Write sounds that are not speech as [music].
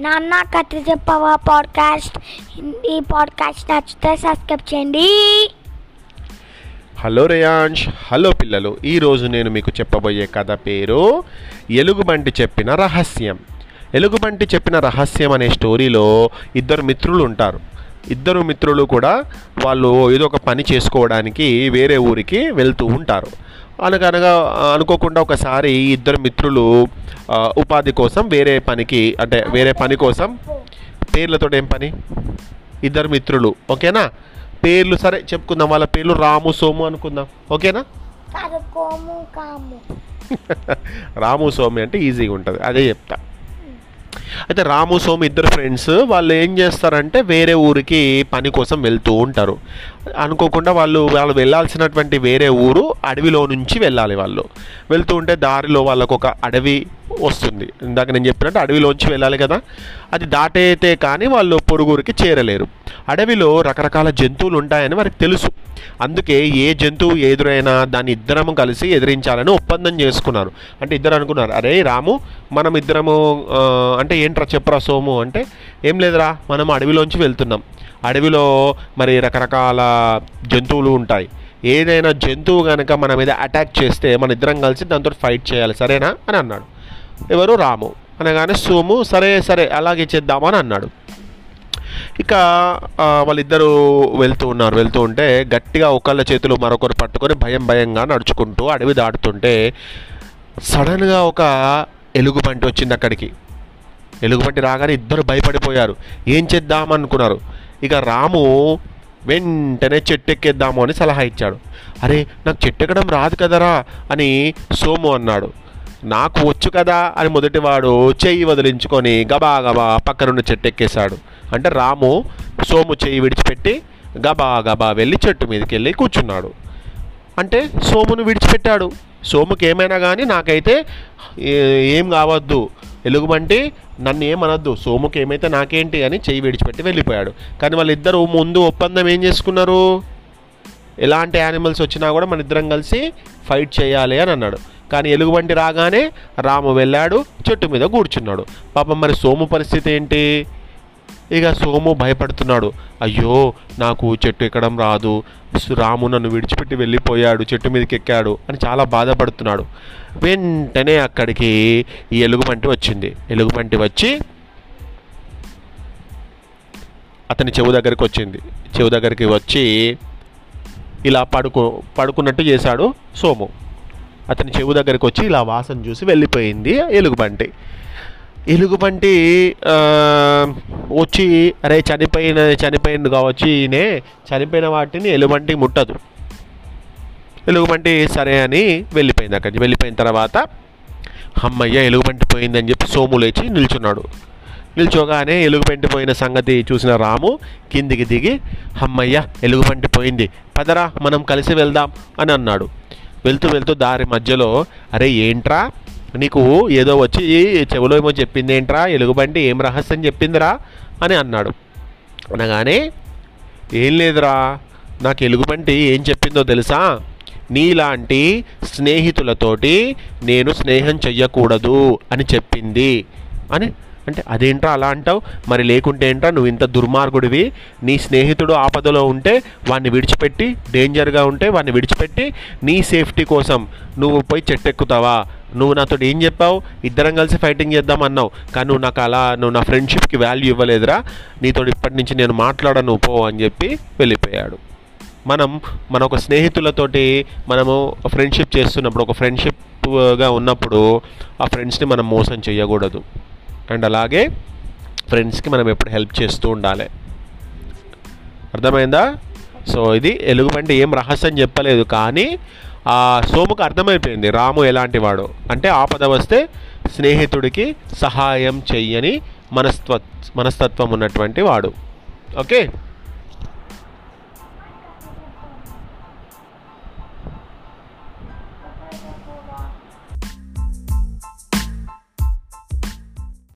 నాన్న కథ చెప్పవా పాడ్కాస్ట్ ఈ పాడ్కాస్ట్ నచ్చితే సబ్స్క్రైబ్ చేయండి. హలో రేయాంష్ హలో పిల్లలు. ఈరోజు నేను మీకు చెప్పబోయే కథ పేరు ఎలుగుబంటి చెప్పిన రహస్యం. ఎలుగుబంటి చెప్పిన రహస్యం అనే స్టోరీలో ఇద్దరు మిత్రులు ఉంటారు. ఇద్దరు మిత్రులు కూడా వాళ్ళు ఏదో ఒక పని చేసుకోవడానికి వేరే ఊరికి వెళ్తూ ఉంటారు. అనగనగా అనుకోకుండా ఒకసారి ఇద్దరు మిత్రులు ఉపాధి కోసం వేరే పనికి అంటే వేరే పని కోసం పేర్లతో ఏం పని? ఇద్దరు మిత్రులు ఓకేనా? పేర్లు సరే చెప్పుకుందాం. వాళ్ళ పేర్లు రాము సోము అనుకుందాం. ఓకేనా? [laughs] రాము సోమి అంటే ఈజీగా ఉంటుంది. అదే చెప్తా. అయితే రాము సోము ఇద్దరు ఫ్రెండ్స్ వాళ్ళు ఏం చేస్తారంటే వేరే ఊరికి పని కోసం వెళ్తూ ఉంటారు. అనుకోకుండా వాళ్ళు వాళ్ళు వెళ్ళాల్సినటువంటి వేరే ఊరు అడవిలో నుంచి వెళ్ళాలి వాళ్ళు. వెళ్తూ ఉంటే దారిలో వాళ్ళకు ఒక అడవి వస్తుంది. ఇందాక నేను చెప్పినట్టు అడవిలోంచి వెళ్ళాలి కదా. అది దాటైతే కానీ వాళ్ళు పొరుగురికి చేరలేరు. అడవిలో రకరకాల జంతువులు ఉంటాయని వారికి తెలుసు. అందుకే ఏ జంతువు ఎదురైనా దాన్ని ఇద్దరము కలిసి ఎదిరించాలని ఒప్పందం చేసుకున్నారు. అంటే ఇద్దరు అనుకున్నారు అరే రాము మనం ఇద్దరము అంటే ఏంట్రా చెప్పరా సోము? అంటే ఏం లేదురా మనం అడవిలోంచి వెళ్తున్నాం. అడవిలో మరి రకరకాల జంతువులు ఉంటాయి. ఏదైనా జంతువు కనుక మన మీద అటాక్ చేస్తే మన ఇద్దరం కలిసి దాంతో ఫైట్ చేయాలి సరేనా? అని అన్నాడు. ఎవరు? రాము. అనగానే సోము సరే సరే అలాగే చేద్దామని అన్నాడు. ఇక వాళ్ళిద్దరూ వెళ్తూ ఉన్నారు. వెళ్తూ ఉంటే గట్టిగా ఒకళ్ళ చేతులు మరొకరు పట్టుకొని భయం భయంగా నడుచుకుంటూ అడవి దాటుతుంటే సడన్గా ఒక ఎలుగుబంటి వచ్చింది అక్కడికి. ఎలుగుబంటి రాగానే ఇద్దరు భయపడిపోయారు. ఏం చేద్దాం అనుకున్నారు ఇక రాము వెంటనే చెట్టు ఎక్కేద్దాము అని సలహా ఇచ్చాడు. అరే నాకు చెట్టు ఎక్కడం రాదు కదరా అని సోము అన్నాడు. నాకు వచ్చు కదా అని మొదటివాడు చెయ్యి వదిలించుకొని గబా గబా పక్కనున్న చెట్టు ఎక్కేశాడు అంటే రాము సోము చేయి విడిచిపెట్టి గబా గబా వెళ్ళి చెట్టు మీదకి వెళ్ళి కూర్చున్నాడు. అంటే సోమును విడిచిపెట్టాడు. సోముకి ఏమైనా కానీ నాకైతే ఏం కావద్దు. ఎలుగుబంటి నన్ను ఏమనొద్దు. సోముకి ఏమైతే నాకేంటి అని చెయ్యి విడిచిపెట్టి వెళ్ళిపోయాడు. కానీ వాళ్ళిద్దరూ ముందు ఒప్పందం ఏం చేసుకున్నారు? ఎలాంటి యానిమల్స్ వచ్చినా కూడా మన ఇద్దరం కలిసి ఫైట్ చేయాలి అని అన్నాడు. కానీ ఎలుగుబంటి రాగానే రాము వెళ్ళాడు చెట్టు మీద కూర్చున్నాడు. పాపం మరి సోము పరిస్థితి ఏంటి? ఇక సోము భయపడుతున్నాడు. అయ్యో నాకు చెట్టు ఎక్కడం రాదు. రాము నన్ను విడిచిపెట్టి వెళ్ళిపోయాడు చెట్టు మీదకి ఎక్కాడు అని చాలా బాధపడుతున్నాడు. వెంటనే అక్కడికి ఈ ఎలుగుబంటి వచ్చింది. ఎలుగుబంటి వచ్చి అతని చెవు దగ్గరికి వచ్చింది. చెవు దగ్గరికి వచ్చి ఇలా పడుకో పడుకున్నట్టు చేశాడు సోము. అతని చెవు దగ్గరికి వచ్చి ఇలా వాసన చూసి వెళ్ళిపోయింది ఎలుగుబంటి. ఎలుగుబంటి వచ్చి అరే చనిపోయిన చనిపోయింది కావచ్చు ఈయనే చనిపోయిన వాటిని ఎలుగుబంటి ముట్టదు. ఎలుగుబంటి సరే అని వెళ్ళిపోయింది అక్కడికి వెళ్ళిపోయిన తర్వాత అమ్మయ్య ఎలుగుబంటి పోయిందని చెప్పి సోము లేచి నిల్చున్నాడు. నిల్చోగానే ఎలుగుబంటి పోయిన సంగతి చూసిన రాము కిందికి దిగి అమ్మయ్య ఎలుగుబంటి పోయింది. పదరా మనం కలిసి వెళ్దాం అని అన్నాడు. వెళ్తూ వెళ్తూ దారి మధ్యలో అరే ఏంట్రా? నీకు ఏదో వచ్చి చెవిలో ఏమో చెప్పింది ఏంట్రా ఎలుగుబంటి ఏం రహస్యం చెప్పిందిరా? అని అన్నాడు. అనగానే ఏం లేదురా. నాకు ఎలుగుబంటి ఏం చెప్పిందో తెలుసా? నీలాంటి స్నేహితులతోటి నేను స్నేహం చెయ్యకూడదు అని చెప్పింది. అని అంటే అదేంట్రా అలా అంటావు? మరి లేకుంటే ఏంట్రా? నువ్వు ఇంత దుర్మార్గుడివి. నీ స్నేహితుడు ఆపదలో ఉంటే వాడిని విడిచిపెట్టి డేంజర్గా ఉంటే వాడిని విడిచిపెట్టి నీ సేఫ్టీ కోసం నువ్వు పోయి చెట్టెక్కుతావా? నువ్వు నాతో ఏం చెప్పావు? ఇద్దరం కలిసి ఫైటింగ్ చేద్దాం అన్నావు. కానీ నువ్వు నాకు అలా నువ్వు నా ఫ్రెండ్షిప్కి వాల్యూ ఇవ్వలేదురా. నీతో ఇప్పటి నుంచి నేను మాట్లాడను పో అని చెప్పి వెళ్ళిపోయాడు. మనం మన ఒక స్నేహితులతోటి మనము ఫ్రెండ్షిప్ చేస్తున్నప్పుడు ఒక ఫ్రెండ్షిప్గా ఉన్నప్పుడు ఆ ఫ్రెండ్స్ని మనం మోసం చేయకూడదు. అండ్ అలాగే ఫ్రెండ్స్కి మనం ఎప్పుడు హెల్ప్ చేస్తూ ఉండాలి. అర్థమైందా? సో ఇది ఎలుగుబంటి ఏం రహస్యం చెప్పలేదు. కానీ ఆ సోముకు అర్థమైపోయింది రాము ఎలాంటి వాడు అంటే ఆపద వస్తే స్నేహితుడికి సహాయం చెయ్యని మనస్తత్వ మనస్తత్వం ఉన్నటువంటి వాడు. ఓకే?